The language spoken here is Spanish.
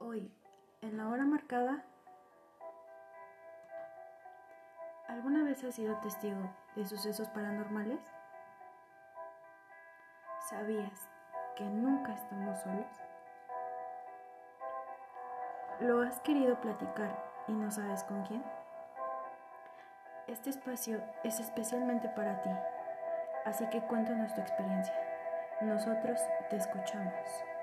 Hoy, en la hora marcada, ¿alguna vez has sido testigo de sucesos paranormales? ¿Sabías que nunca estamos solos? ¿Lo has querido platicar y no sabes con quién? Este espacio es especialmente para ti, así que cuéntanos tu experiencia. Nosotros te escuchamos.